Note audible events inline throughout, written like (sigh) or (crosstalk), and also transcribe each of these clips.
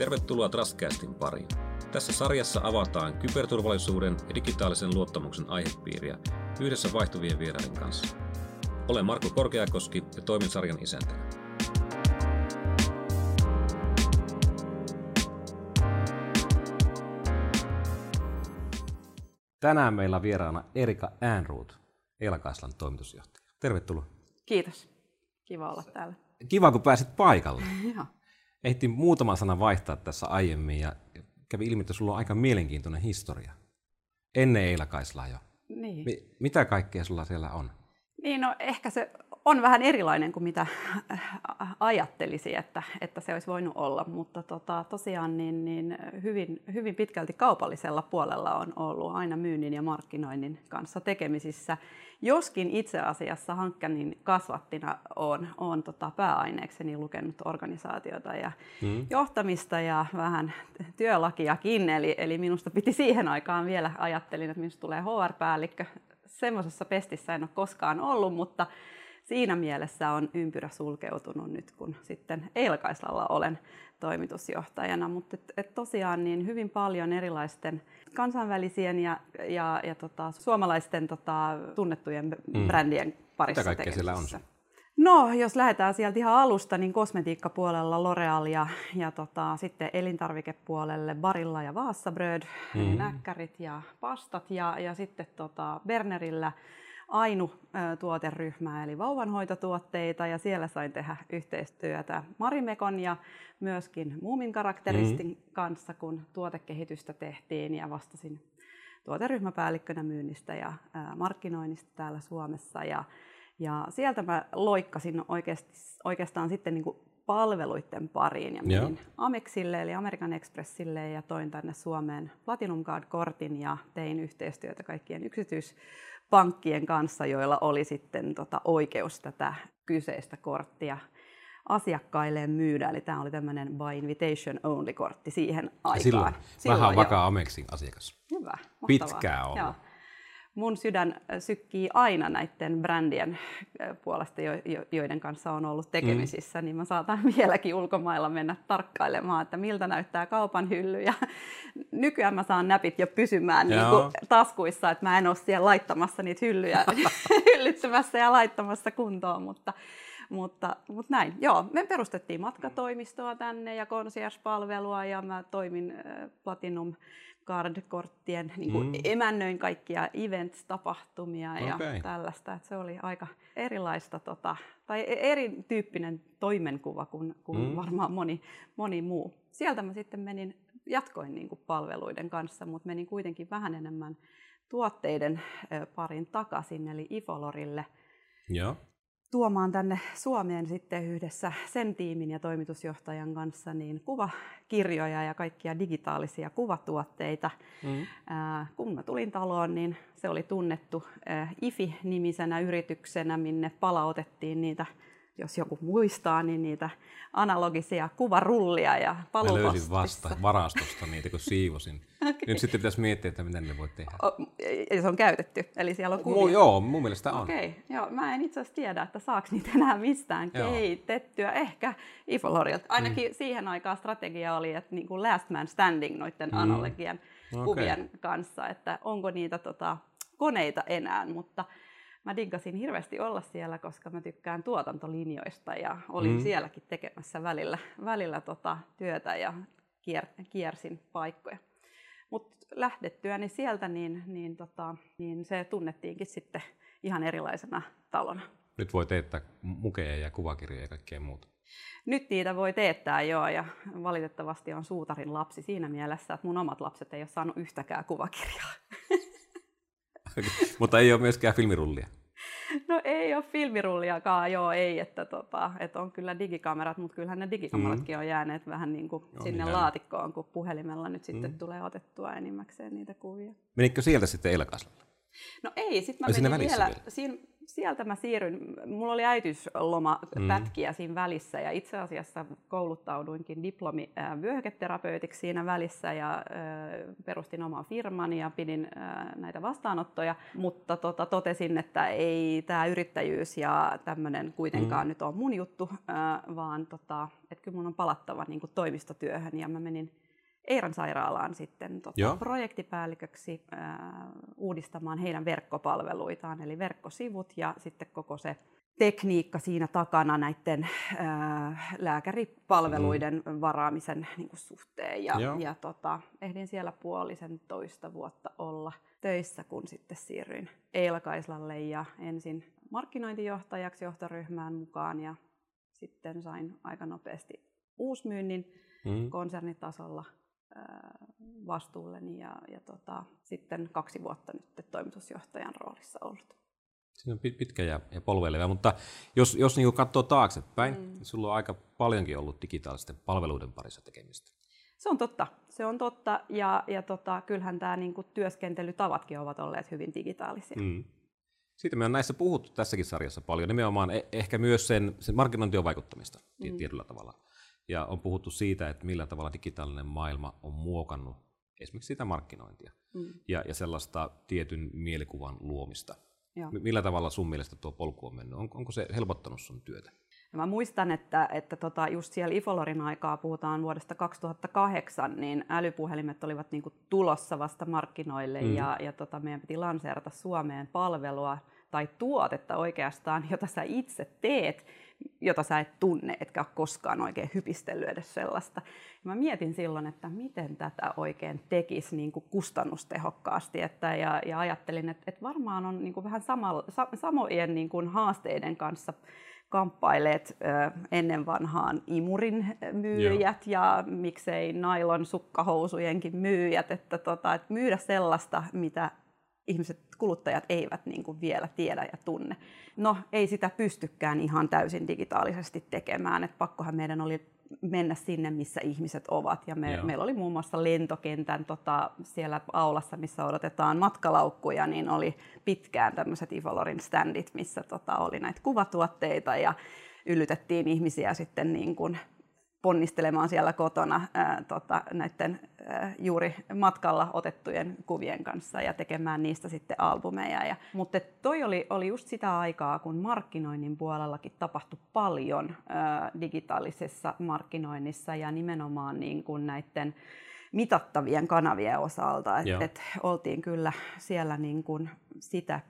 Tervetuloa Trustcastin pariin. Tässä sarjassa avataan kyberturvallisuuden ja digitaalisen luottamuksen aihepiiriä yhdessä vaihtuvien vieraiden kanssa. Olen Marko Korkeakoski ja toimin sarjan isäntänä. Tänään meillä on vieraana Erika Äänruut, Eilakaislan toimitusjohtaja. Tervetuloa. Kiitos. Kiva olla täällä. Kiva, kun pääsit paikalle. (laughs) Joo. Ehtin muutaman sanan vaihtaa tässä aiemmin ja kävi ilmi, että sulla on aika mielenkiintoinen historia. Ennen Eilakaislaa jo. Niin. Mi- mitä kaikkea sulla siellä on? Niin, no ehkä se on vähän erilainen kuin mitä (laughs) ajattelisi, että, että se olisi voinut olla, mutta tota, tosiaan niin, niin hyvin, hyvin pitkälti kaupallisella puolella on ollut aina myynnin ja markkinoinnin kanssa tekemisissä. Joskin itse asiassa hankkeen kasvattina on, on tota pääaineekseni lukenut organisaatiota ja mm. johtamista ja vähän työlakiakin, eli, eli minusta piti siihen aikaan vielä ajattelin, että minusta tulee HR-päällikkö. Semmoisessa pestissä en ole koskaan ollut, mutta siinä mielessä on ympyrä sulkeutunut nyt, kun sitten Eilakaislalla olen toimitusjohtajana. Mutta et, et tosiaan niin hyvin paljon erilaisten kansainvälisien ja, ja, ja tota, suomalaisten tota, tunnettujen mm. brändien parissa Mitä kaikkea siellä on? No, jos lähdetään sieltä ihan alusta, niin kosmetiikkapuolella L'Oreal ja, ja tota, sitten elintarvikepuolelle Barilla ja Vaassabröd, mm. näkkärit ja pastat ja, ja sitten tota Bernerillä Ainu tuoteryhmää eli vauvanhoitotuotteita ja siellä sain tehdä yhteistyötä Marimekon ja myöskin Muumin karakteristin mm-hmm. kanssa, kun tuotekehitystä tehtiin ja vastasin tuoteryhmäpäällikkönä myynnistä ja markkinoinnista täällä Suomessa. Ja, ja sieltä mä loikkasin oikeasti, oikeastaan sitten niin kuin palveluiden pariin ja menin Amexille eli American Expressille ja toin tänne Suomeen Platinum Card-kortin ja tein yhteistyötä kaikkien yksityis pankkien kanssa, joilla oli sitten tota oikeus tätä kyseistä korttia asiakkailleen myydä. Eli tämä oli tämmöinen by invitation only kortti siihen aikaan. Silloin, silloin vähän vakaa Amexin asiakas. Hyvä, mahtavaa. Pitkää ollut. Joo mun sydän sykkii aina näiden brändien puolesta, joiden kanssa on ollut tekemisissä, mm. niin mä saatan (laughs) vieläkin ulkomailla mennä tarkkailemaan, että miltä näyttää kaupan hylly. Ja (laughs) nykyään mä saan näpit jo pysymään niin kuin taskuissa, että mä en ole siellä laittamassa niitä hyllyjä (laughs) hyllyttämässä ja laittamassa kuntoon, mutta mutta, mutta näin, joo. Me perustettiin matkatoimistoa tänne ja concierge-palvelua ja mä toimin Platinum card-korttien niin kuin mm. emännöin kaikkia events-tapahtumia okay. ja tällaista. Että se oli aika erilaista tota, tai erityyppinen toimenkuva kuin, kuin mm. varmaan moni, moni muu. Sieltä mä sitten menin, jatkoin niin kuin palveluiden kanssa, mutta menin kuitenkin vähän enemmän tuotteiden parin takaisin, eli Ifolorille. Ja tuomaan tänne Suomeen sitten yhdessä sen tiimin ja toimitusjohtajan kanssa niin kuvakirjoja ja kaikkia digitaalisia kuvatuotteita. Mm. Kun mä tulin taloon, niin se oli tunnettu IFI-nimisenä yrityksenä, minne palautettiin niitä jos joku muistaa, niin niitä analogisia kuvarullia ja palupostissa. Mä löysin vasta varastosta niitä, kun siivosin. okay. Nyt sitten pitäisi miettiä, että miten ne voi tehdä. O, se on käytetty, eli siellä on kuvia. Mu, joo, mun mielestä on. Okei, okay. joo, mä en itse asiassa tiedä, että saako niitä enää mistään joo. keitettyä. Ehkä Ifolorilta. Ainakin mm. siihen aikaan strategia oli, että niin kuin last man standing noiden mm. analogian okay. kuvien kanssa, että onko niitä tota, koneita enää, mutta mä diggasin hirveästi olla siellä, koska mä tykkään tuotantolinjoista ja olin mm. sielläkin tekemässä välillä, välillä tota työtä ja kier, kiersin paikkoja. Mutta lähdettyäni sieltä, niin, niin, tota, niin se tunnettiinkin sitten ihan erilaisena talona. Nyt voi teettää mukeja ja kuvakirjoja ja kaikkea muuta. Nyt niitä voi teettää joo, ja valitettavasti on suutarin lapsi siinä mielessä, että mun omat lapset ei ole saanut yhtäkään kuvakirjaa. (laughs) (laughs) Mutta ei ole myöskään filmirullia. No ei ole filmirulliakaan, joo ei, että, tota, että on kyllä digikamerat, mutta kyllähän ne digikameratkin mm. on jääneet vähän niin kuin joo, sinne niin laatikkoon, kun puhelimella nyt sitten mm. tulee otettua enimmäkseen niitä kuvia. Menikö sieltä sitten Eilakaslalle? No ei, sitten mä menin vielä, vielä? siinä, sieltä mä siirryin, mulla oli äitiysloma Mm. pätkiä siinä välissä ja itse asiassa kouluttauduinkin diplomi äh, vyöhyketerapeutiksi siinä välissä ja äh, perustin oman firman ja pidin äh, näitä vastaanottoja, mutta tota, totesin, että ei tämä yrittäjyys ja tämmöinen kuitenkaan Mm. nyt ole mun juttu, äh, vaan tota, että kyllä mun on palattava niin kuin toimistotyöhön ja mä menin Eiran sairaalaan sitten tota, Joo. projektipäälliköksi äh, uudistamaan heidän verkkopalveluitaan, eli verkkosivut ja sitten koko se tekniikka siinä takana näiden äh, lääkäripalveluiden mm. varaamisen niin kuin suhteen. Ja, Joo. ja tota, ehdin siellä puolisen toista vuotta olla töissä, kun sitten siirryin Eila Kaislalle ja ensin markkinointijohtajaksi johtoryhmään mukaan ja sitten sain aika nopeasti uusmyynnin Mm. konsernitasolla ää, vastuulleni ja, ja tota, sitten kaksi vuotta nyt toimitusjohtajan roolissa ollut. Siinä on pit- pitkä ja, ja polveileva, mutta jos, jos niin katsoo taaksepäin, mm. Niin sulla on aika paljonkin ollut digitaalisten palveluiden parissa tekemistä. Se on totta, se on totta ja, ja tota, kyllähän tämä niinku, työskentelytavatkin ovat olleet hyvin digitaalisia. Mm. Siitä me on näissä puhuttu tässäkin sarjassa paljon, nimenomaan e- ehkä myös sen, sen markkinointion vaikuttamista. Mm. tietyllä tavalla. Ja on puhuttu siitä, että millä tavalla digitaalinen maailma on muokannut esimerkiksi sitä markkinointia Mm. ja, ja sellaista tietyn mielikuvan luomista. Joo. Millä tavalla sun mielestä tuo polku on mennyt? On, onko se helpottanut sun työtä? Ja mä muistan, että, että tota, just siellä Ifolorin aikaa, puhutaan vuodesta 2008, niin älypuhelimet olivat niinku tulossa vasta markkinoille Mm. ja, ja tota, meidän piti lanseerata Suomeen palvelua tai tuotetta oikeastaan, jota sä itse teet, jota sä et tunne, etkä ole koskaan oikein hypistellyt edes sellaista. Ja mä mietin silloin, että miten tätä oikein tekisi niin kuin kustannustehokkaasti, että, ja, ja ajattelin, että, että varmaan on niin kuin vähän samalla, sa, samojen niin kuin haasteiden kanssa kamppaileet ö, ennen vanhaan imurin myyjät ja miksei nailon sukkahousujenkin myyjät, että, tota, että myydä sellaista, mitä ihmiset, kuluttajat eivät niin kuin vielä tiedä ja tunne. No ei sitä pystykään ihan täysin digitaalisesti tekemään, että pakkohan meidän oli mennä sinne, missä ihmiset ovat. Ja me, Joo. meillä oli muun muassa lentokentän tota, siellä aulassa, missä odotetaan matkalaukkuja, niin oli pitkään tämmöiset Ivalorin standit, missä tota, oli näitä kuvatuotteita ja yllytettiin ihmisiä sitten niin kuin ponnistelemaan siellä kotona ää, tota, näiden ää, juuri matkalla otettujen kuvien kanssa ja tekemään niistä sitten albumeja. Ja, mutta toi oli, oli just sitä aikaa, kun markkinoinnin puolellakin tapahtui paljon ää, digitaalisessa markkinoinnissa ja nimenomaan niin kuin näiden mitattavien kanavien osalta. Et, Joo. et oltiin kyllä siellä niin kuin sitä,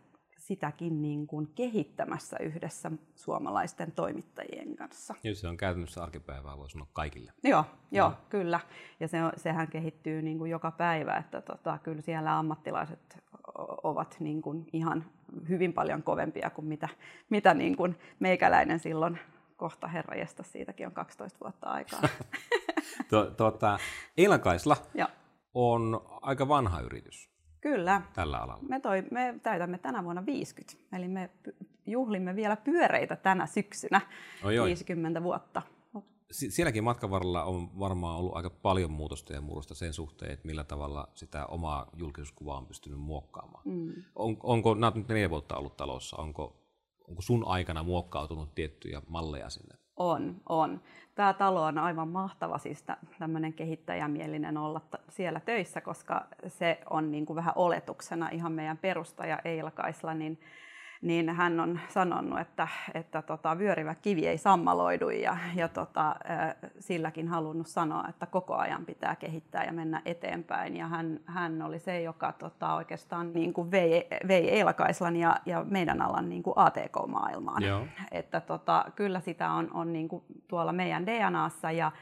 sitäkin niin kuin kehittämässä yhdessä suomalaisten toimittajien kanssa. Ja se on käytännössä arkipäivää, voi sanoa kaikille. Joo, joo kyllä. Ja se, on- sehän kehittyy niin kuin joka päivä, että tota, kyllä siellä ammattilaiset ovat niin kuin ihan hyvin paljon kovempia kuin mitä, mitä niin kuin meikäläinen silloin kohta herra siitäkin on 12 vuotta aikaa. (laughs) Tuota, Eilakaisla ja, on aika vanha yritys kyllä. tällä alalla. Me, toi, me täytämme tänä vuonna 50, eli me juhlimme vielä pyöreitä tänä syksynä, Oi, oi. 50 vuotta. Si- Sielläkin matkan varrella on varmaan ollut aika paljon muutosta ja murrosta sen suhteen, että millä tavalla sitä omaa julkisuuskuvaa on pystynyt muokkaamaan. Mm. On, onko, nämä nyt neljä vuotta ollut talossa, onko, onko sun aikana muokkautunut tiettyjä malleja sinne? On, on. Tämä talo on aivan mahtava, siis tämmöinen kehittäjämielinen olla siellä töissä, koska se on niin kuin vähän oletuksena ihan meidän perustaja Eila Kaisla, niin, niin hän on sanonut, että, että tota, vyörivä kivi ei sammaloidu ja, ja tota, silläkin halunnut sanoa, että koko ajan pitää kehittää ja mennä eteenpäin. Ja hän, hän oli se, joka tota, oikeastaan niin kuin vei, vei Eila Kaislan ja, ja meidän alan niin kuin ATK-maailmaan Joo. että tota, kyllä sitä on, on niin kuin tuolla meidän DNAssa ja,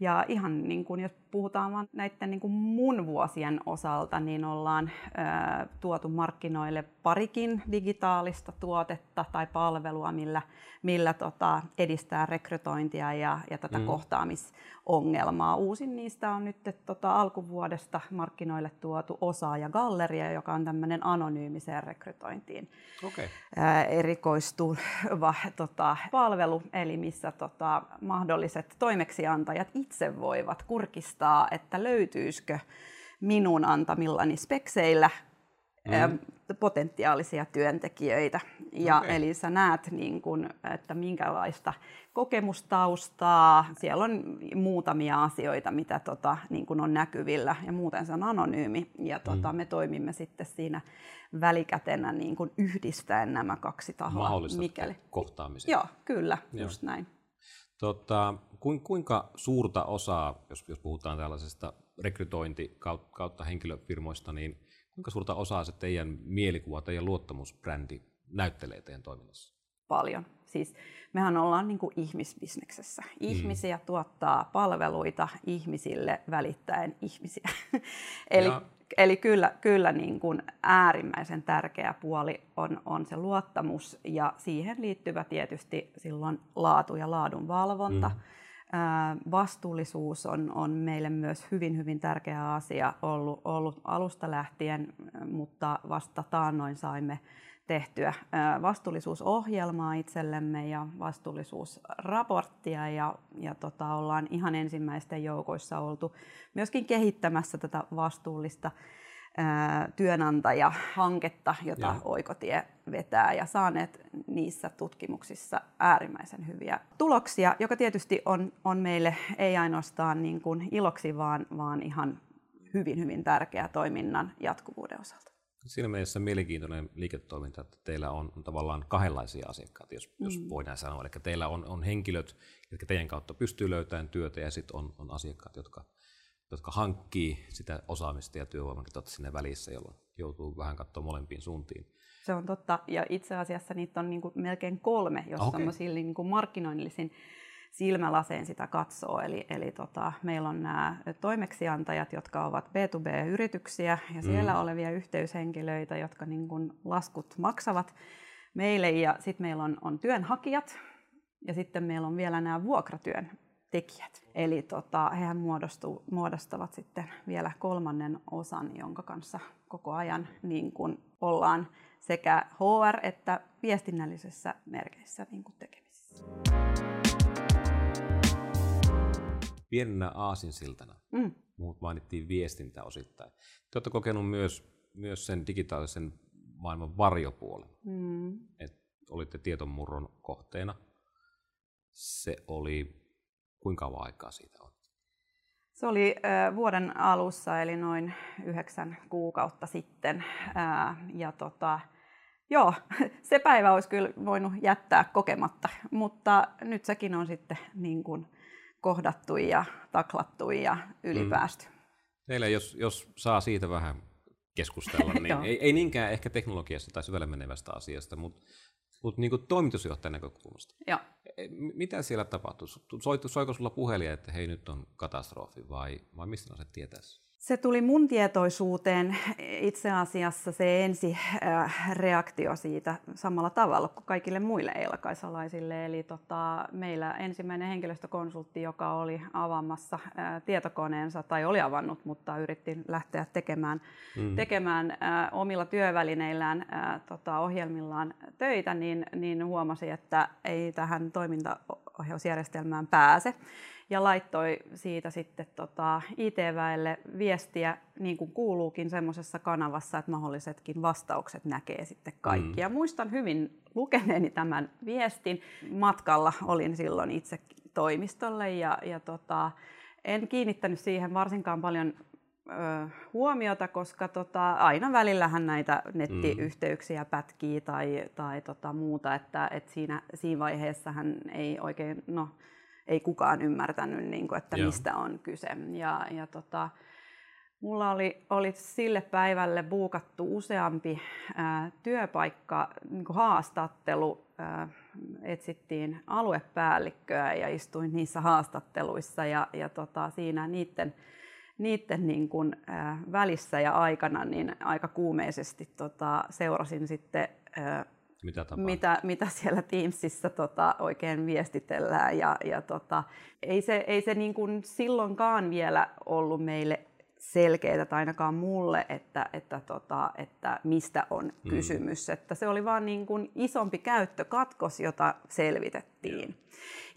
ja ihan niin kuin, jos puhutaan vaan näiden niin kuin mun vuosien osalta, niin ollaan ää, tuotu markkinoille parikin digitaalista tuotetta tai palvelua, millä, millä tota, edistää rekrytointia ja, ja tätä Mm. kohtaamisongelmaa. Uusin niistä on nyt tota, alkuvuodesta markkinoille tuotu Osaaja Galleria, joka on tämmöinen anonyymiseen rekrytointiin Okei. ää, erikoistuva (laughs) tota, palvelu, eli missä tota, mahdolliset toimeksiantajat itse voivat kurkistaa, että löytyisikö minun antamillani spekseillä Mm. potentiaalisia työntekijöitä. Ja okay. Eli sä näet, niin kun, että minkälaista kokemustaustaa. Siellä on muutamia asioita, mitä tota, niin kun on näkyvillä ja muuten se on anonyymi. Ja tota, mm. me toimimme sitten siinä välikätenä niin kun yhdistäen nämä kaksi tahoa. Mahdollista mikäli... kohtaamisia. Joo, kyllä, Joo. just näin. Tota, kuinka suurta osaa, jos, jos puhutaan tällaisesta rekrytointi kautta henkilöfirmoista, niin kuinka suurta osaa se teidän mielikuva, teidän luottamusbrändi näyttelee teidän toiminnassa? Paljon. Siis mehän ollaan niin kuin ihmisbisneksessä. Mm. Ihmisiä mm. tuottaa palveluita ihmisille välittäen ihmisiä. (laughs) eli, ja. eli kyllä, kyllä niin kuin äärimmäisen tärkeä puoli on, on se luottamus ja siihen liittyvä tietysti silloin laatu ja laadunvalvonta. Mm Vastuullisuus on, on meille myös hyvin, hyvin tärkeä asia ollut, ollut alusta lähtien, mutta vasta taannoin saimme tehtyä vastuullisuusohjelmaa itsellemme ja vastuullisuusraporttia ja, ja tota, ollaan ihan ensimmäisten joukoissa oltu myöskin kehittämässä tätä vastuullista työnantajahanketta, jota ja. Oikotie vetää ja saaneet niissä tutkimuksissa äärimmäisen hyviä tuloksia, joka tietysti on, on meille ei ainoastaan niin kuin iloksi, vaan, vaan ihan hyvin, hyvin tärkeä toiminnan jatkuvuuden osalta. Siinä mielessä mielenkiintoinen liiketoiminta, että teillä on, tavallaan kahdenlaisia asiakkaita, jos, mm. jos voidaan sanoa. Eli teillä on, on henkilöt, jotka teidän kautta pystyy löytämään työtä, ja sitten on, on asiakkaat, jotka jotka hankkii sitä osaamista ja työvoimaa sinne välissä, jolloin joutuu vähän katsoa molempiin suuntiin. Se on totta, ja itse asiassa niitä on niin melkein kolme, jos okay. niin kuin markkinoinnisin silmälaseen sitä katsoo. Eli, eli tota, meillä on nämä toimeksiantajat, jotka ovat B2B-yrityksiä ja siellä mm. olevia yhteyshenkilöitä, jotka niin kuin laskut maksavat meille. Ja sitten meillä on, on työnhakijat ja sitten meillä on vielä nämä vuokratyön tekijät. Eli tota, hehän muodostu, muodostavat sitten vielä kolmannen osan, jonka kanssa koko ajan niin kun ollaan sekä HR- että viestinnällisessä merkeissä niin kun tekemisissä. Pienenä aasinsiltana, mm. muut mainittiin viestintä osittain. Te olette kokenut myös, myös sen digitaalisen maailman varjopuolen. Mm. Et olitte tietomurron kohteena. Se oli Kuinka kauan aikaa siitä on? Se oli äh, vuoden alussa, eli noin yhdeksän kuukautta sitten. Äh, ja tota, joo, (laughs) se päivä olisi kyllä voinut jättää kokematta, mutta nyt sekin on sitten niin kuin kohdattu ja taklattu ja ylipäästy. Mm. Teille, jos, jos saa siitä vähän keskustella, (laughs) niin ei, ei niinkään ehkä teknologiasta tai syvälle menevästä asiasta, mutta mutta niin toimitusjohtajan näkökulmasta. Joo. E, mitä siellä tapahtuu? Soiko, soiko sulla puhelin, että hei nyt on katastrofi vai, vai mistä se tietäisi? Se tuli mun tietoisuuteen itse asiassa se ensi äh, reaktio siitä samalla tavalla kuin kaikille muille eilakaisalaisille. Eli tota, meillä ensimmäinen henkilöstökonsultti, joka oli avaamassa äh, tietokoneensa tai oli avannut, mutta yritti lähteä tekemään, mm. tekemään äh, omilla työvälineillään, tota, ohjelmillaan töitä, niin, niin huomasi, että ei tähän toimintaohjausjärjestelmään pääse ja laittoi siitä sitten tota IT-väelle viestiä, niin kuin kuuluukin semmoisessa kanavassa, että mahdollisetkin vastaukset näkee sitten kaikki. Mm. Ja muistan hyvin lukeneeni tämän viestin. Matkalla olin silloin itse toimistolle ja, ja tota, en kiinnittänyt siihen varsinkaan paljon ö, huomiota, koska tota, aina välillähän näitä nettiyhteyksiä pätkii tai, tai tota muuta, että et siinä, siinä vaiheessa hän ei oikein, no ei kukaan ymmärtänyt, niin kuin, että Joo. mistä on kyse. Ja, ja tota, mulla oli, oli sille päivälle buukattu useampi ää, työpaikka, niin kuin haastattelu. Ää, etsittiin aluepäällikköä ja istuin niissä haastatteluissa ja, ja tota, siinä niiden niiden niin kuin, ää, välissä ja aikana niin aika kuumeisesti tota, seurasin sitten ää, mitä, mitä, mitä siellä Teamsissa tota, oikein viestitellään. Ja, ja tota, ei se, ei se niin kuin silloinkaan vielä ollut meille selkeää, tai ainakaan mulle, että, että, tota, että mistä on mm. kysymys. Että se oli vaan niin kuin isompi käyttökatkos, jota selvitettiin.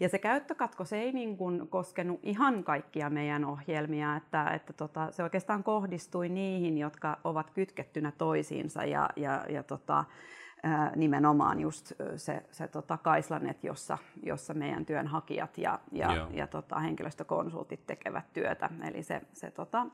Ja se käyttökatkos ei niin kuin koskenut ihan kaikkia meidän ohjelmia, että, että tota, se oikeastaan kohdistui niihin, jotka ovat kytkettynä toisiinsa ja, ja, ja tota, nimenomaan just se, se tota Kaislanet, jossa, jossa meidän työnhakijat ja, ja, ja tota, henkilöstökonsultit tekevät työtä. Eli se, se tota,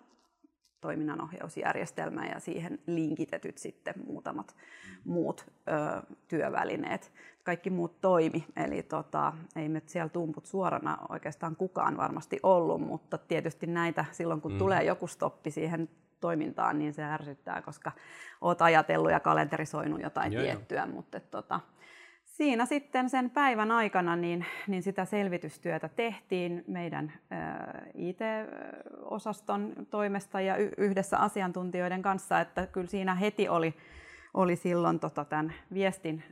toiminnanohjausjärjestelmä ja siihen linkitetyt sitten muutamat muut ö, työvälineet. Kaikki muut toimi, eli tota, ei me siellä tumput suorana oikeastaan kukaan varmasti ollut, mutta tietysti näitä silloin kun mm. tulee joku stoppi siihen toimintaan, niin se ärsyttää, koska olet ajatellut ja kalenterisoinut jotain joo, tiettyä, joo. mutta tota, siinä sitten sen päivän aikana niin, niin sitä selvitystyötä tehtiin meidän IT-osaston toimesta ja yhdessä asiantuntijoiden kanssa, että kyllä siinä heti oli, oli silloin tota, tämän viestin,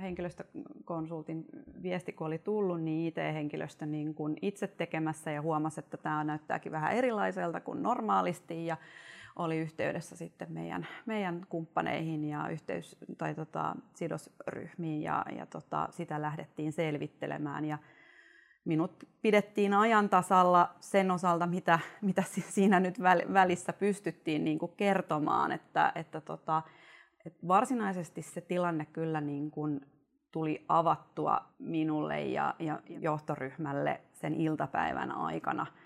henkilöstökonsultin viesti, kun oli tullut, niin IT-henkilöstö niin kun itse tekemässä ja huomasi, että tämä näyttääkin vähän erilaiselta kuin normaalisti ja oli yhteydessä sitten meidän, meidän kumppaneihin ja yhteys, tai tota, sidosryhmiin ja, ja tota, sitä lähdettiin selvittelemään. Ja minut pidettiin ajan tasalla sen osalta, mitä, mitä siinä nyt välissä pystyttiin niin kuin kertomaan, että, että, tota, että varsinaisesti se tilanne kyllä niin kuin tuli avattua minulle ja, ja johtoryhmälle sen iltapäivän aikana –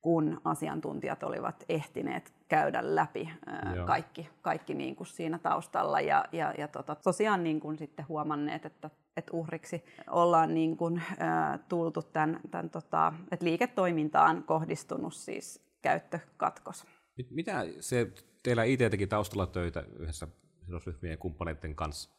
kun asiantuntijat olivat ehtineet käydä läpi ää, kaikki, kaikki niin kuin siinä taustalla ja, ja, ja tota, tosiaan niin kuin sitten huomanneet, että, että uhriksi ollaan niin kuin, tultu tämän, tämän tota, että liiketoimintaan kohdistunut siis käyttökatkos. Mitä se, teillä IT teki taustalla töitä yhdessä sidosryhmien ja kumppaneiden kanssa?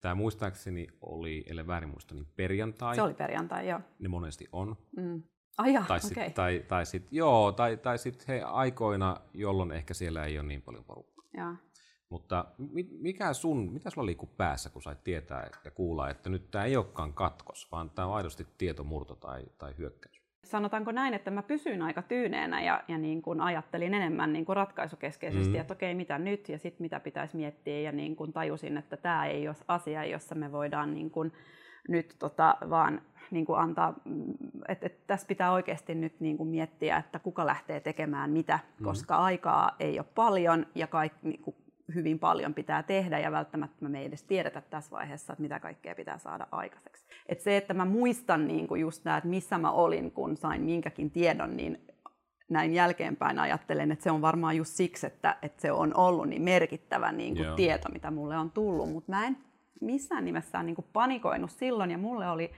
Tämä muistaakseni oli, ellei väärin muista, niin perjantai. Se oli perjantai, joo. Ne monesti on. Mm. Ai ja, tai, sit, okay. tai, tai sit, joo, tai, tai sitten he aikoina, jolloin ehkä siellä ei ole niin paljon porukkaa. Ja. Mutta mikä sun, mitä sulla liikkuu päässä, kun sait tietää ja kuulla, että nyt tämä ei olekaan katkos, vaan tämä on aidosti tietomurto tai, tai hyökkäys? Sanotaanko näin, että mä pysyin aika tyyneenä ja, ja niin kuin ajattelin enemmän niin kuin ratkaisukeskeisesti, mm. että okei, mitä nyt ja sitten mitä pitäisi miettiä ja niin kuin tajusin, että tämä ei ole asia, jossa me voidaan niin kuin nyt tota, vaan niin kuin antaa, mm, että, että tässä pitää oikeasti nyt niin kuin miettiä, että kuka lähtee tekemään mitä, mm. koska aikaa ei ole paljon ja kaikki, niin kuin hyvin paljon pitää tehdä ja välttämättä me ei edes tiedetä tässä vaiheessa, että mitä kaikkea pitää saada aikaiseksi. Et se, että mä muistan niin kuin just nämä, että missä mä olin, kun sain minkäkin tiedon, niin näin jälkeenpäin ajattelen, että se on varmaan just siksi, että, että se on ollut niin merkittävä niin kuin tieto, mitä mulle on tullut, mutta mä en missään nimessä niin kuin panikoinut silloin ja mulle oli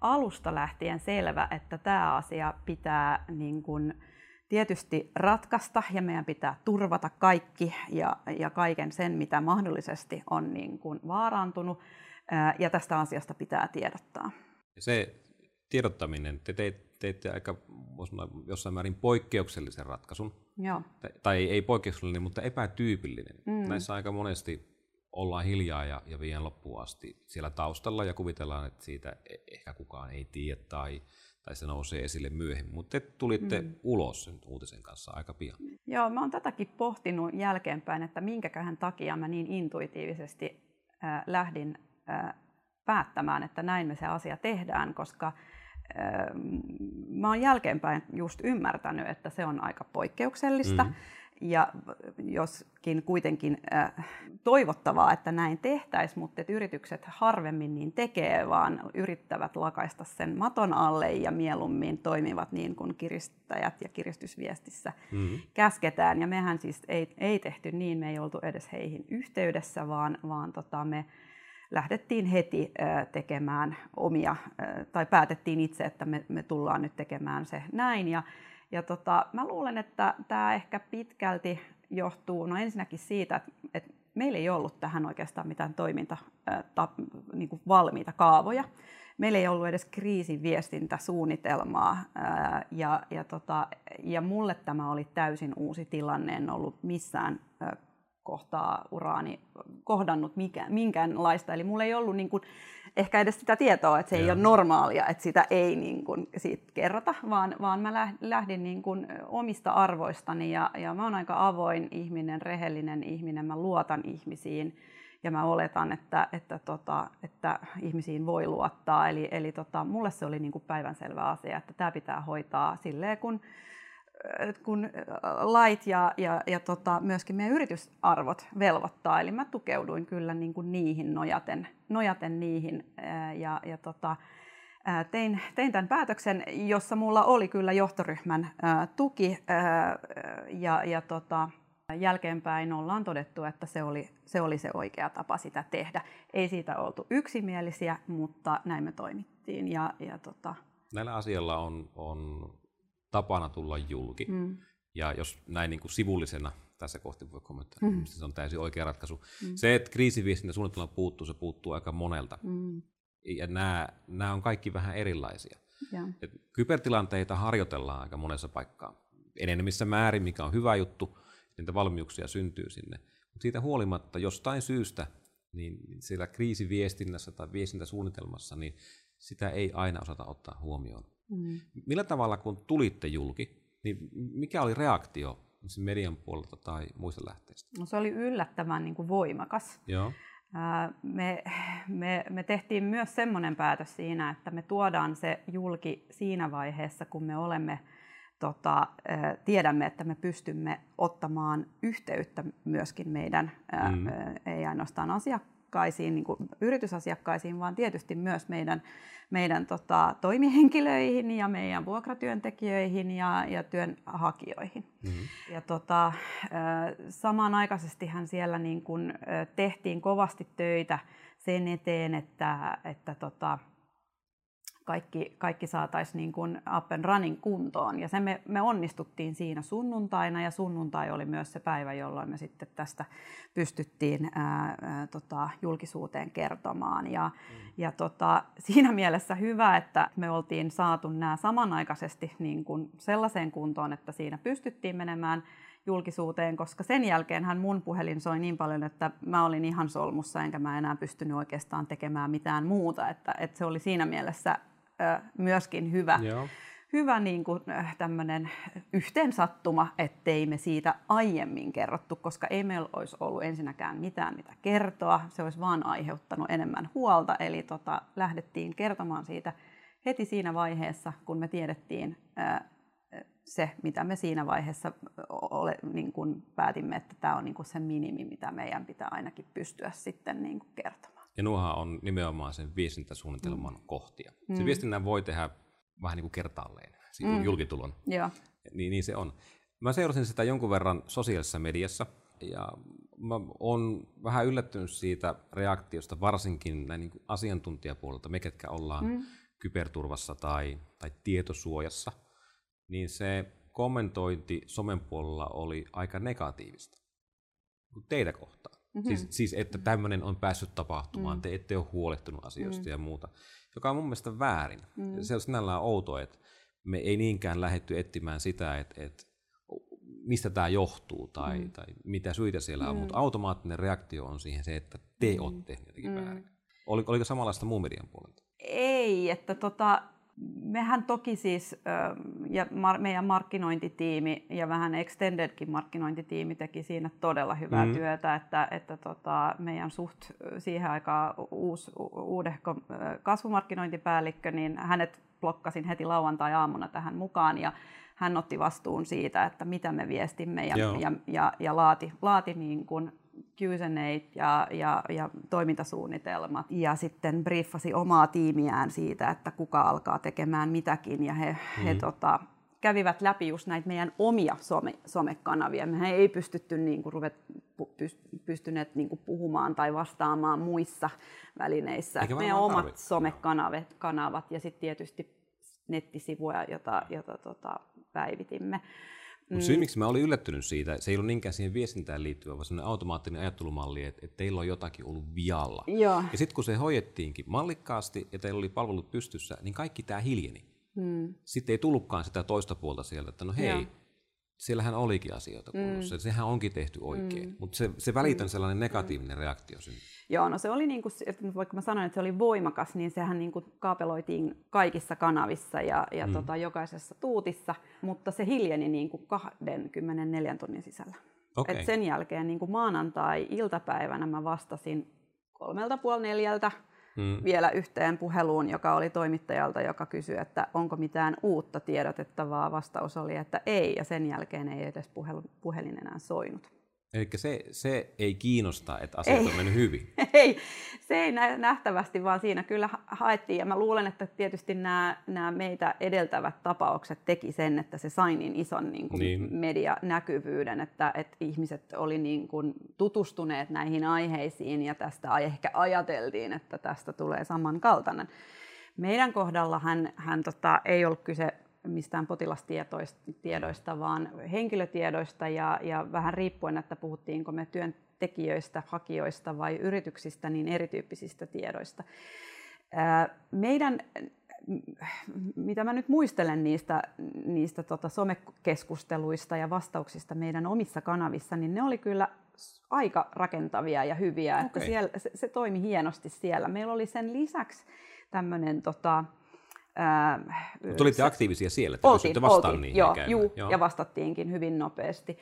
alusta lähtien selvä, että tämä asia pitää niin kuin tietysti ratkaista ja meidän pitää turvata kaikki ja, ja kaiken sen, mitä mahdollisesti on niin kuin vaarantunut ja tästä asiasta pitää tiedottaa. Se tiedottaminen, te teitte aika jossain määrin poikkeuksellisen ratkaisun. Joo. Tai ei poikkeuksellinen, mutta epätyypillinen. Mm. Näissä aika monesti ollaan hiljaa ja, ja vien loppuun asti siellä taustalla ja kuvitellaan, että siitä e, ehkä kukaan ei tiedä tai, tai se nousee esille myöhemmin. Mutta te tulitte mm. ulos sen uutisen kanssa aika pian. Joo, mä oon tätäkin pohtinut jälkeenpäin, että minkäköhän takia mä niin intuitiivisesti äh, lähdin äh, päättämään, että näin me se asia tehdään, koska äh, mä oon jälkeenpäin just ymmärtänyt, että se on aika poikkeuksellista. Mm-hmm ja joskin kuitenkin äh, toivottavaa, että näin tehtäisiin, mutta että yritykset harvemmin niin tekee, vaan yrittävät lakaista sen maton alle ja mieluummin toimivat niin kuin kiristäjät ja kiristysviestissä mm-hmm. käsketään. Ja mehän siis ei, ei tehty niin, me ei oltu edes heihin yhteydessä, vaan, vaan tota me lähdettiin heti äh, tekemään omia, äh, tai päätettiin itse, että me, me tullaan nyt tekemään se näin. Ja ja tota, mä luulen, että tämä ehkä pitkälti johtuu no ensinnäkin siitä, että, että meillä ei ollut tähän oikeastaan mitään toiminta, ta, niin kuin valmiita kaavoja. Meillä ei ollut edes kriisin viestintäsuunnitelmaa ja, ja, tota, ja mulle tämä oli täysin uusi tilanne. En ollut missään kohtaa uraani kohdannut mikä, minkäänlaista. Eli mulla ei ollut niin kuin, ehkä edes sitä tietoa, että se Joo. ei ole normaalia, että sitä ei niin kuin, siitä kerrota, vaan, vaan mä lähdin niin kuin, omista arvoistani ja, ja mä oon aika avoin ihminen, rehellinen ihminen, mä luotan ihmisiin ja mä oletan, että, että, tota, että ihmisiin voi luottaa. Eli, eli tota, mulle se oli niin kuin päivänselvä asia, että tämä pitää hoitaa silleen, kun kun lait ja, ja, ja tota, myöskin meidän yritysarvot velvoittaa. Eli mä tukeuduin kyllä niin kuin niihin nojaten, nojaten niihin ja, ja tota, tein, tein tämän päätöksen, jossa mulla oli kyllä johtoryhmän tuki ja, ja tota, jälkeenpäin ollaan todettu, että se oli, se oli se oikea tapa sitä tehdä. Ei siitä oltu yksimielisiä, mutta näin me toimittiin. Ja, ja tota... Näillä asialla on, on tapana tulla julki. Mm. Ja jos näin niin kuin sivullisena tässä kohti voi kommentoida, mm. se on täysin oikea ratkaisu. Mm. Se, että kriisiviestintä suunnitelma puuttuu, se puuttuu aika monelta. Mm. Ja nämä, nämä on kaikki vähän erilaisia. Ja. Et kybertilanteita harjoitellaan aika monessa paikkaa. Enenemissä määrin, mikä on hyvä juttu, niitä valmiuksia syntyy sinne. Mutta siitä huolimatta jostain syystä, niin siellä kriisiviestinnässä tai viestintäsuunnitelmassa, niin sitä ei aina osata ottaa huomioon. Mm. Millä tavalla, kun tulitte julki, niin mikä oli reaktio median puolelta tai muista lähteistä? No, se oli yllättävän niin kuin voimakas. Joo. Me, me, me tehtiin myös semmoinen päätös siinä, että me tuodaan se julki siinä vaiheessa, kun me olemme tota, tiedämme, että me pystymme ottamaan yhteyttä myöskin meidän, mm. ei ainoastaan asiakkaisiin, niin kuin yritysasiakkaisiin, vaan tietysti myös meidän meidän tota, toimihenkilöihin ja meidän vuokratyöntekijöihin ja, ja työnhakijoihin. Mm-hmm. Ja tota, samanaikaisestihan siellä niin kun, tehtiin kovasti töitä sen eteen, että, että tota, kaikki, kaikki saataisiin niin kuin up and running kuntoon. Ja se me, me onnistuttiin siinä sunnuntaina ja sunnuntai oli myös se päivä, jolloin me sitten tästä pystyttiin ää, ää, tota, julkisuuteen kertomaan. Ja, mm. ja tota, (laughs) siinä mielessä hyvä, että me oltiin saatu nämä samanaikaisesti niin kuin sellaiseen kuntoon, että siinä pystyttiin menemään julkisuuteen, koska sen jälkeen hän mun puhelin soi niin paljon, että mä olin ihan solmussa, enkä mä enää pystynyt oikeastaan tekemään mitään muuta. Että, että se oli siinä mielessä myöskin hyvä, Joo. hyvä niin kuin, tämmöinen yhteensattuma, ettei me siitä aiemmin kerrottu, koska ei meillä olisi ollut ensinnäkään mitään mitä kertoa. Se olisi vaan aiheuttanut enemmän huolta, eli tota, lähdettiin kertomaan siitä heti siinä vaiheessa, kun me tiedettiin se, mitä me siinä vaiheessa ole, niin kuin päätimme, että tämä on niin kuin se minimi, mitä meidän pitää ainakin pystyä sitten niin kuin kertomaan. Ja nuohan on nimenomaan sen viestintäsuunnitelman mm. kohtia. Mm. Se viestinnän voi tehdä vähän niin kuin kertaalleen, mm. julkitulon. Joo. Niin, niin se on. Mä seurasin sitä jonkun verran sosiaalisessa mediassa, ja mä oon vähän yllättynyt siitä reaktiosta, varsinkin näin niin kuin asiantuntijapuolelta, me ketkä ollaan mm. kyberturvassa tai, tai tietosuojassa, niin se kommentointi somen puolella oli aika negatiivista teitä kohtaan. Mm-hmm. Siis, siis, että tämmöinen on päässyt tapahtumaan, mm. te ette ole huolehtunut asioista mm. ja muuta, joka on mun mielestä väärin. Mm. Se on sinällään outo, että me ei niinkään lähetty etsimään sitä, että, että mistä tämä johtuu tai, mm. tai mitä syitä siellä mm. on, mutta automaattinen reaktio on siihen se, että te mm. olette tehneet jotenkin mm. väärin. Oliko, oliko samanlaista muun median puolelta? Ei, että tota, mehän toki siis, ja meidän markkinointitiimi ja vähän extendedkin markkinointitiimi teki siinä todella hyvää mm. työtä, että, että tota, meidän suht siihen aikaan uusi, uudehko kasvumarkkinointipäällikkö, niin hänet blokkasin heti lauantai-aamuna tähän mukaan ja hän otti vastuun siitä, että mitä me viestimme ja, ja, ja, ja laati, laati niin kuin Q&A ja, ja, ja toimintasuunnitelmat ja sitten briefasi omaa tiimiään siitä, että kuka alkaa tekemään mitäkin ja he, mm. he tota, kävivät läpi just näitä meidän omia some, somekanavia. Mehän ei pystytty niin kuin, ruvet, pystyneet niin kuin, puhumaan tai vastaamaan muissa välineissä. Eikä meidän omat tarvitse. somekanavat kanavat, ja sitten tietysti nettisivuja, jota, jota tota, päivitimme. Mutta mm. syy, miksi mä olin yllättynyt siitä, se ei ollut niinkään siihen viestintään liittyvä, vaan sellainen automaattinen ajattelumalli, että, että teillä on jotakin ollut vialla. Joo. Ja sitten kun se hoidettiinkin mallikkaasti ja teillä oli palvelut pystyssä, niin kaikki tämä hiljeni. Mm. Sitten ei tullutkaan sitä toista puolta sieltä, että no hei, Joo. Siellähän olikin asioita kunnossa. Mm. Sehän onkin tehty oikein, mm. mutta se, se välitön mm. sellainen negatiivinen mm. reaktio syntyy. Joo, no se oli niin kuin, vaikka mä sanoin, että se oli voimakas, niin sehän niin kuin kaapeloitiin kaikissa kanavissa ja, ja mm. tota, jokaisessa tuutissa, mutta se hiljeni niin kuin 24 tunnin sisällä. Okay. Et sen jälkeen niin kuin maanantai-iltapäivänä mä vastasin kolmelta puoli neljältä mm. vielä yhteen puheluun, joka oli toimittajalta, joka kysyi, että onko mitään uutta tiedotettavaa. Vastaus oli, että ei, ja sen jälkeen ei edes puhelin enää soinut. Eli se, se ei kiinnosta, että asiat ei. on mennyt hyvin. (laughs) ei, se ei nähtävästi, vaan siinä kyllä haettiin. Ja mä luulen, että tietysti nämä, nämä meitä edeltävät tapaukset teki sen, että se sai niin ison niin kuin niin. medianäkyvyyden, että, että ihmiset oli niin kuin tutustuneet näihin aiheisiin ja tästä ehkä ajateltiin, että tästä tulee samankaltainen. Meidän kohdalla hän, hän tota, ei ollut kyse mistään potilastiedoista, vaan henkilötiedoista ja, ja vähän riippuen, että puhuttiinko me työntekijöistä, hakijoista vai yrityksistä, niin erityyppisistä tiedoista. Meidän, mitä mä nyt muistelen niistä, niistä tota somekeskusteluista ja vastauksista meidän omissa kanavissa, niin ne oli kyllä aika rakentavia ja hyviä, okay. että siellä, se, se toimi hienosti siellä. Meillä oli sen lisäksi tämmöinen tota, Ää, Tulitte aktiivisia siellä, että oltiin, vastaan oltiin, niihin joo, juu, joo, ja vastattiinkin hyvin nopeasti.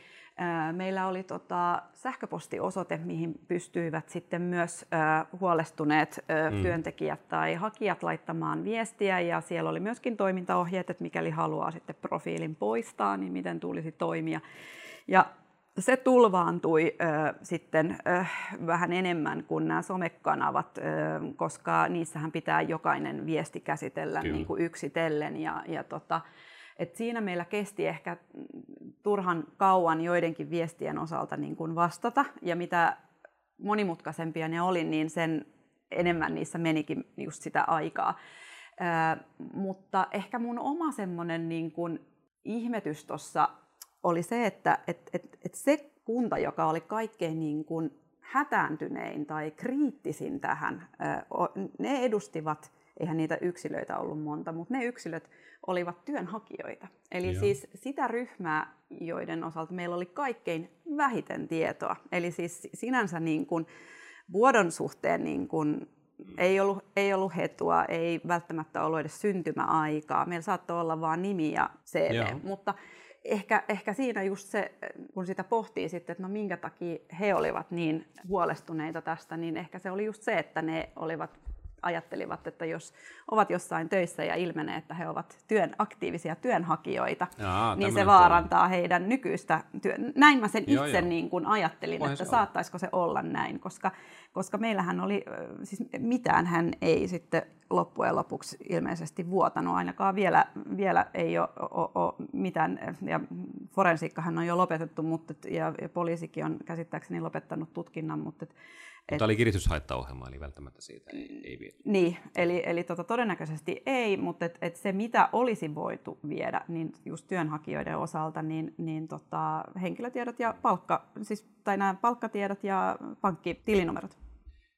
meillä oli tota, sähköpostiosoite, mihin pystyivät sitten myös huolestuneet mm. työntekijät tai hakijat laittamaan viestiä, ja siellä oli myöskin toimintaohjeet, että mikäli haluaa sitten profiilin poistaa, niin miten tulisi toimia. Ja se tulvaantui ö, sitten ö, vähän enemmän kuin nämä somekanavat, ö, koska niissähän pitää jokainen viesti käsitellä niin kuin yksitellen. Ja, ja tota, et siinä meillä kesti ehkä turhan kauan joidenkin viestien osalta niin kuin vastata, ja mitä monimutkaisempia ne oli, niin sen enemmän niissä menikin just sitä aikaa. Ö, mutta ehkä mun oma semmoinen niin kuin ihmetys tuossa oli se, että et, et, et se kunta, joka oli kaikkein niin kuin hätääntynein tai kriittisin tähän, ne edustivat, eihän niitä yksilöitä ollut monta, mutta ne yksilöt olivat työnhakijoita. Eli Joo. siis sitä ryhmää, joiden osalta meillä oli kaikkein vähiten tietoa. Eli siis sinänsä niin kuin vuodon suhteen niin kuin ei ollut, ei ollut hetua, ei välttämättä ollut edes syntymäaikaa. Meillä saattoi olla vain nimi ja CV, Joo. mutta ehkä, ehkä siinä just se, kun sitä pohtii sitten, että no minkä takia he olivat niin huolestuneita tästä, niin ehkä se oli just se, että ne olivat ajattelivat, että jos ovat jossain töissä ja ilmenee, että he ovat työn, aktiivisia työnhakijoita, Jaa, niin se vaarantaa tuo. heidän nykyistä työ... Näin mä sen joo, itse joo. Niin kuin ajattelin, Voin että se saattaisiko se olla näin, koska, koska meillähän oli, siis mitään hän ei sitten loppujen lopuksi ilmeisesti vuotanut, ainakaan vielä, vielä ei ole, ole, ole mitään, ja forensiikkahan on jo lopetettu, mutta, ja, ja poliisikin on käsittääkseni lopettanut tutkinnan, mutta mutta oli kiristyshaittaohjelma, eli välttämättä siitä ei, ei viety. Niin, eli, eli tota, todennäköisesti ei, mutta et, et se mitä olisi voitu viedä, niin just työnhakijoiden osalta, niin, niin tota, henkilötiedot ja palkka, siis, tai nämä palkkatiedot ja pankkitilinumerot.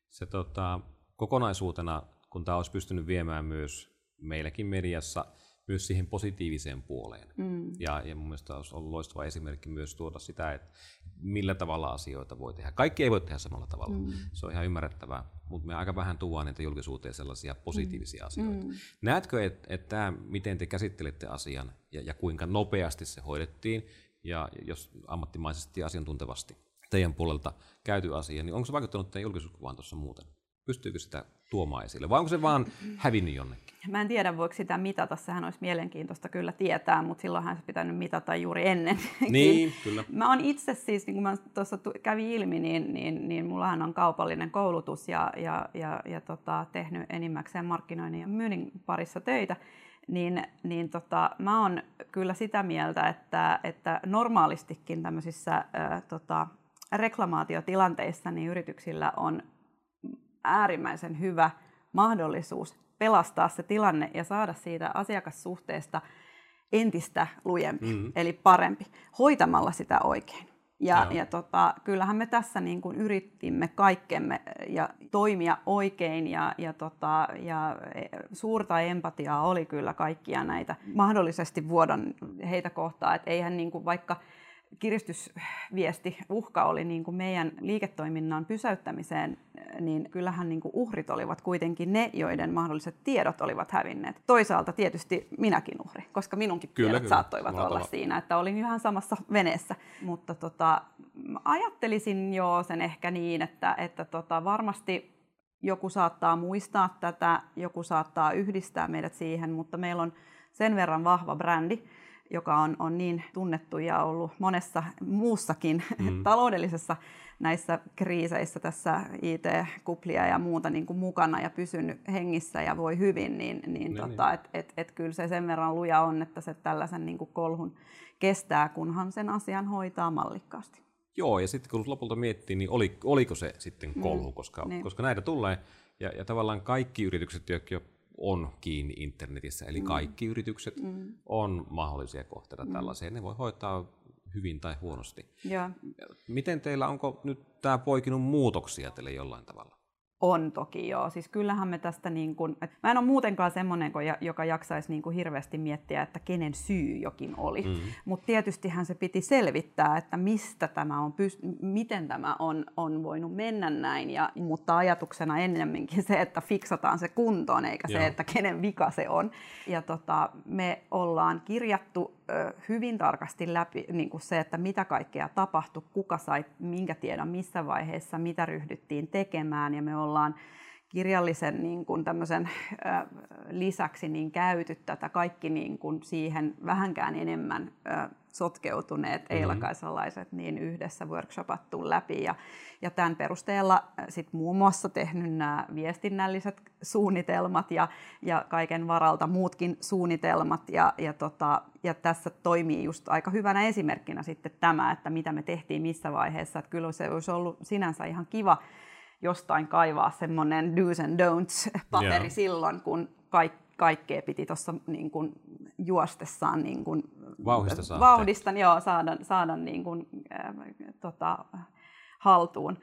Se tota, kokonaisuutena, kun tämä olisi pystynyt viemään myös meilläkin mediassa – myös siihen positiiviseen puoleen. Mm. Ja, ja mun mielestä olisi ollut loistava esimerkki myös tuoda sitä, että millä tavalla asioita voi tehdä. Kaikki ei voi tehdä samalla tavalla, mm. se on ihan ymmärrettävää, mutta me aika vähän tuodaan niitä julkisuuteen sellaisia positiivisia mm. asioita. Mm. Näetkö, että et tämä, miten te käsittelette asian ja, ja kuinka nopeasti se hoidettiin, ja jos ammattimaisesti ja asiantuntevasti teidän puolelta käyty asia, niin onko se vaikuttanut teidän julkisuuskuvaan tuossa muuten? Pystyykö sitä tuomaan esille, vai onko se vaan hävinnyt jonnekin? Mä en tiedä, voiko sitä mitata. Sehän olisi mielenkiintoista kyllä tietää, mutta silloinhan se pitänyt mitata juuri ennen. Niin, kyllä. Mä oon itse siis, niin kuin mä tuossa kävi ilmi, niin, niin, niin mullahan on kaupallinen koulutus ja, ja, ja, ja tota, tehnyt enimmäkseen markkinoinnin ja myynnin parissa töitä. Niin, niin tota, mä oon kyllä sitä mieltä, että, että normaalistikin tämmöisissä ää, tota, reklamaatiotilanteissa niin yrityksillä on äärimmäisen hyvä mahdollisuus pelastaa se tilanne ja saada siitä asiakassuhteesta entistä lujempi, mm-hmm. eli parempi, hoitamalla sitä oikein. Ja, ja tota, kyllähän me tässä niin kuin yritimme kaikkemme ja toimia oikein ja, ja, tota, ja e, suurta empatiaa oli kyllä kaikkia näitä mahdollisesti vuodon heitä kohtaan. Että eihän niin kuin vaikka kiristysviesti, uhka oli niin kuin meidän liiketoiminnan pysäyttämiseen, niin kyllähän niin kuin uhrit olivat kuitenkin ne, joiden mahdolliset tiedot olivat hävinneet. Toisaalta tietysti minäkin uhri, koska minunkin kyllä, tiedot kyllä. saattoivat Mulla olla siinä, että olin ihan samassa veneessä. Mutta tota, ajattelisin jo sen ehkä niin, että, että tota, varmasti joku saattaa muistaa tätä, joku saattaa yhdistää meidät siihen, mutta meillä on sen verran vahva brändi, joka on, on niin tunnettu ja ollut monessa muussakin mm. (laughs) taloudellisessa näissä kriiseissä tässä IT-kuplia ja muuta niin kuin mukana ja pysynyt hengissä ja voi hyvin, niin, niin, niin tota, niin. et, et, et kyllä se sen verran luja on, että se tällaisen niin kuin kolhun kestää, kunhan sen asian hoitaa mallikkaasti. Joo, ja sitten kun lopulta miettii, niin oli, oliko se sitten mm. kolhu, mm. koska, niin. koska näitä tulee, ja, ja tavallaan kaikki yritykset, jotka on kiinni internetissä, eli mm. kaikki yritykset mm. on mahdollisia kohteita mm. tällaiseen. Ne voi hoitaa hyvin tai huonosti. Ja. Miten teillä, onko nyt tämä poikinut muutoksia teille jollain tavalla? On toki joo. Siis kyllähän me tästä, niin kuin, että mä en ole muutenkaan semmoinen, joka jaksaisi niin kuin hirveästi miettiä, että kenen syy jokin oli. Mm. Mutta tietystihän se piti selvittää, että mistä tämä on, miten tämä on, on voinut mennä näin. Ja, mutta ajatuksena ennemminkin se, että fiksataan se kuntoon, eikä joo. se, että kenen vika se on. Ja tota, me ollaan kirjattu hyvin tarkasti läpi niin kuin se, että mitä kaikkea tapahtui, kuka sai minkä tiedon missä vaiheessa, mitä ryhdyttiin tekemään. Ja me ollaan kirjallisen niin kuin tämmöisen, ö, lisäksi niin käyty tätä kaikki niin kuin siihen vähänkään enemmän ö, sotkeutuneet mm-hmm. eilakaisalaiset niin yhdessä workshopattu läpi. Ja, ja tämän perusteella sit muun muassa tehnyt nämä viestinnälliset suunnitelmat ja, ja kaiken varalta muutkin suunnitelmat. Ja, ja, tota, ja tässä toimii just aika hyvänä esimerkkinä sitten tämä, että mitä me tehtiin missä vaiheessa. Että kyllä se olisi ollut sinänsä ihan kiva jostain kaivaa semmoinen do's and don'ts-paperi (laughs) yeah. silloin, kun kaikki kaikkea piti tuossa niin juostessaan niin kuin, Vauhdista, vauhdista joo, saada, saada niin kuin, äh, tota, haltuun.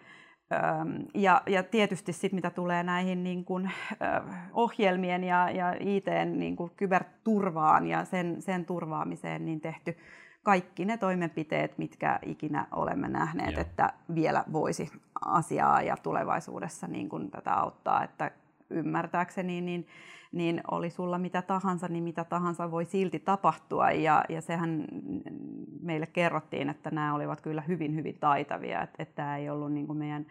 Ähm, ja, ja tietysti sit, mitä tulee näihin niin kuin, äh, ohjelmien ja, ja IT niin kuin kyberturvaan ja sen, sen turvaamiseen, niin tehty kaikki ne toimenpiteet, mitkä ikinä olemme nähneet, Joo. että vielä voisi asiaa ja tulevaisuudessa niin kuin tätä auttaa. Että ymmärtääkseni, niin, niin oli sulla mitä tahansa, niin mitä tahansa voi silti tapahtua. Ja, ja sehän meille kerrottiin, että nämä olivat kyllä hyvin, hyvin taitavia, että, että tämä ei ollut niin kuin meidän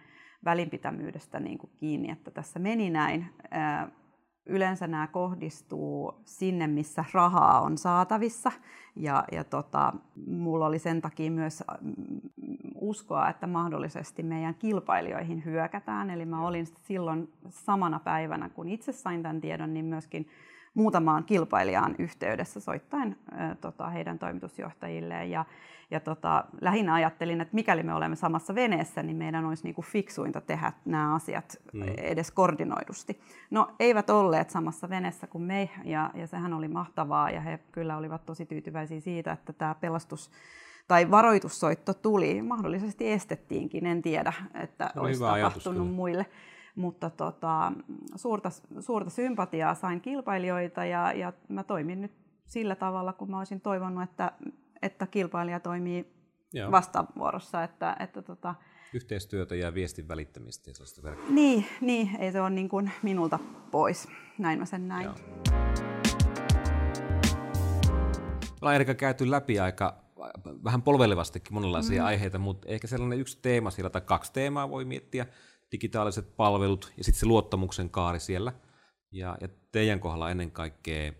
välinpitämyydestä niin kuin kiinni, että tässä meni näin. Yleensä nämä kohdistuu sinne, missä rahaa on saatavissa. Ja, ja tota, mulla oli sen takia myös uskoa, että mahdollisesti meidän kilpailijoihin hyökätään. Eli mä olin silloin samana päivänä, kun itse sain tämän tiedon, niin myöskin muutamaan kilpailijaan yhteydessä soittain tota, heidän toimitusjohtajilleen. Ja, ja tota, lähinnä ajattelin, että mikäli me olemme samassa veneessä, niin meidän olisi niinku fiksuinta tehdä nämä asiat mm. edes koordinoidusti. No eivät olleet samassa veneessä kuin me, ja, ja sehän oli mahtavaa, ja he kyllä olivat tosi tyytyväisiä siitä, että tämä pelastus tai varoitussoitto tuli, mahdollisesti estettiinkin, en tiedä, että no, olisi tapahtunut ajatus, muille. Mutta tota, suurta, suurta sympatiaa sain kilpailijoita ja, ja mä toimin nyt sillä tavalla, kun mä olisin toivonut, että, että kilpailija toimii Joo. vastavuorossa. Että, että tota, Yhteistyötä ja viestin välittämistä ja sellaista Niin, niin, ei se ole niin kuin minulta pois. Näin mä sen näin. Joo. Ollaan Erika käyty läpi aika vähän polvelevastikin monenlaisia mm. aiheita, mutta ehkä sellainen yksi teema siellä tai kaksi teemaa voi miettiä, digitaaliset palvelut ja sitten se luottamuksen kaari siellä. Ja, ja teidän kohdalla ennen kaikkea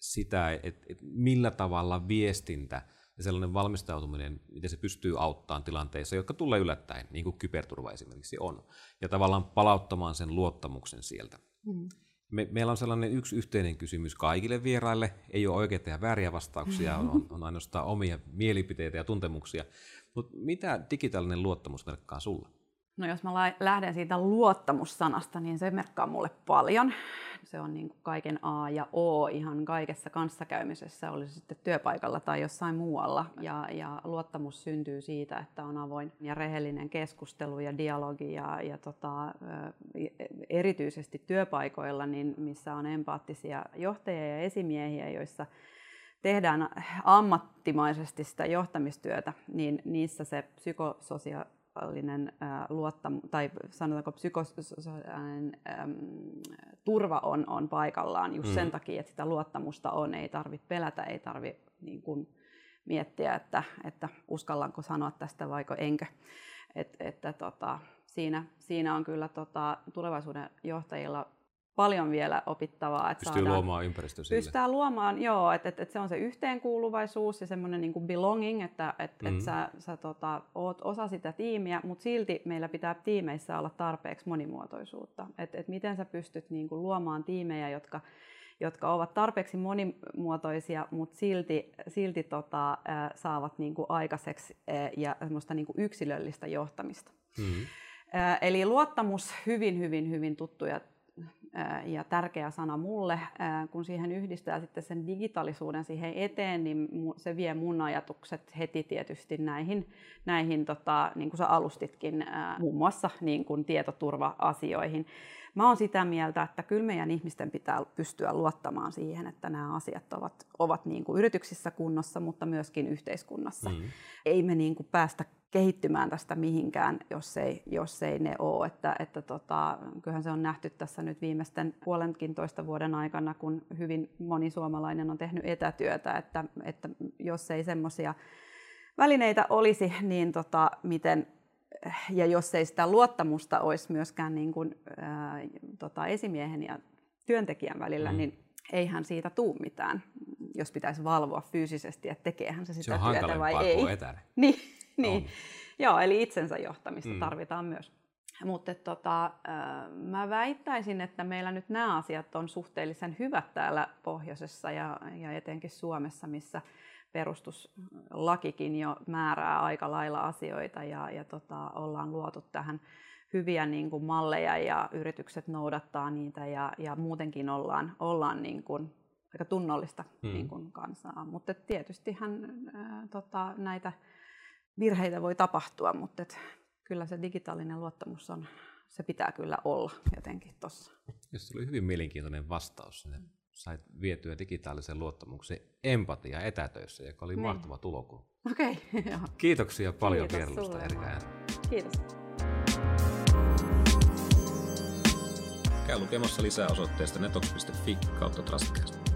sitä, että et millä tavalla viestintä ja sellainen valmistautuminen, miten se pystyy auttamaan tilanteissa, jotka tulee yllättäen, niin kuin kyberturva esimerkiksi on, ja tavallaan palauttamaan sen luottamuksen sieltä. Mm. Me, meillä on sellainen yksi yhteinen kysymys kaikille vieraille, ei ole oikeita ja vääriä vastauksia, (laughs) on, on ainoastaan omia mielipiteitä ja tuntemuksia. Mutta mitä digitaalinen luottamus merkkaa sulle? No jos mä lähden siitä luottamussanasta, niin se merkkaa mulle paljon. Se on niin kuin kaiken A ja O ihan kaikessa kanssakäymisessä, oli sitten työpaikalla tai jossain muualla. Ja, ja luottamus syntyy siitä, että on avoin ja rehellinen keskustelu ja dialogi ja, ja tota, erityisesti työpaikoilla, niin missä on empaattisia johtajia ja esimiehiä, joissa tehdään ammattimaisesti sitä johtamistyötä, niin niissä se psykologinen luottam, tai sanotaanko psykososiaalinen äm, turva on, on paikallaan just mm. sen takia, että sitä luottamusta on, ei tarvitse pelätä, ei tarvitse niin kuin, miettiä, että, että uskallanko sanoa tästä vaiko enkö. Et, että, tota, siinä, siinä on kyllä tota, tulevaisuuden johtajilla paljon vielä opittavaa. Että Pystyy saadaan, luomaan ympäristö sille. Pystytään luomaan, joo, että et, et se on se yhteenkuuluvaisuus ja semmoinen niin kuin belonging, että et, mm. et sä, sä tota, oot osa sitä tiimiä, mutta silti meillä pitää tiimeissä olla tarpeeksi monimuotoisuutta. Että et miten sä pystyt niin kuin luomaan tiimejä, jotka jotka ovat tarpeeksi monimuotoisia, mutta silti, silti tota, äh, saavat niin kuin aikaiseksi äh, ja semmoista niin kuin yksilöllistä johtamista. Mm-hmm. Äh, eli luottamus, hyvin, hyvin, hyvin tuttu ja tärkeä sana mulle. Kun siihen yhdistää sitten sen digitaalisuuden siihen eteen, niin se vie mun ajatukset heti tietysti näihin, näihin tota, niin kuin sä alustitkin, muun muassa niin kuin tietoturva-asioihin. Mä oon sitä mieltä, että kyllä meidän ihmisten pitää pystyä luottamaan siihen, että nämä asiat ovat, ovat niin kuin yrityksissä kunnossa, mutta myöskin yhteiskunnassa. Mm. Ei me niin kuin päästä kehittymään tästä mihinkään, jos ei, jos ei ne ole. Että, että tota, kyllähän se on nähty tässä nyt viimeisten puolenkin toista vuoden aikana, kun hyvin moni suomalainen on tehnyt etätyötä, että, että jos ei semmoisia välineitä olisi, niin tota, miten, ja jos ei sitä luottamusta olisi myöskään niin kuin, ää, tota, esimiehen ja työntekijän välillä, mm. niin eihän siitä tuu mitään, jos pitäisi valvoa fyysisesti, että tekeehän se sitä se on työtä vai ei. Etänä. (laughs) Niin, (laughs) niin. Joo, eli itsensä johtamista mm. tarvitaan myös. Mutta tota, mä väittäisin, että meillä nyt nämä asiat on suhteellisen hyvät täällä pohjoisessa ja, ja etenkin Suomessa, missä perustuslakikin jo määrää aika lailla asioita ja, ja tota, ollaan luotu tähän hyviä niin kuin malleja ja yritykset noudattaa niitä ja, ja muutenkin ollaan, ollaan niin kuin aika tunnollista mm. niin kuin kansaa. Mutta tietystihän ää, tota, näitä virheitä voi tapahtua, mutta et kyllä se digitaalinen luottamus on, se pitää kyllä olla jotenkin tuossa. Se oli hyvin mielenkiintoinen vastaus. Sait vietyä digitaalisen luottamuksen empatia etätöissä, joka oli niin. mahtava tulokulma. Okei, (laughs) okay, Kiitoksia paljon vierailusta Erika Kiitos. Käy lukemassa lisää osoitteesta netox.fi kautta Trustcast.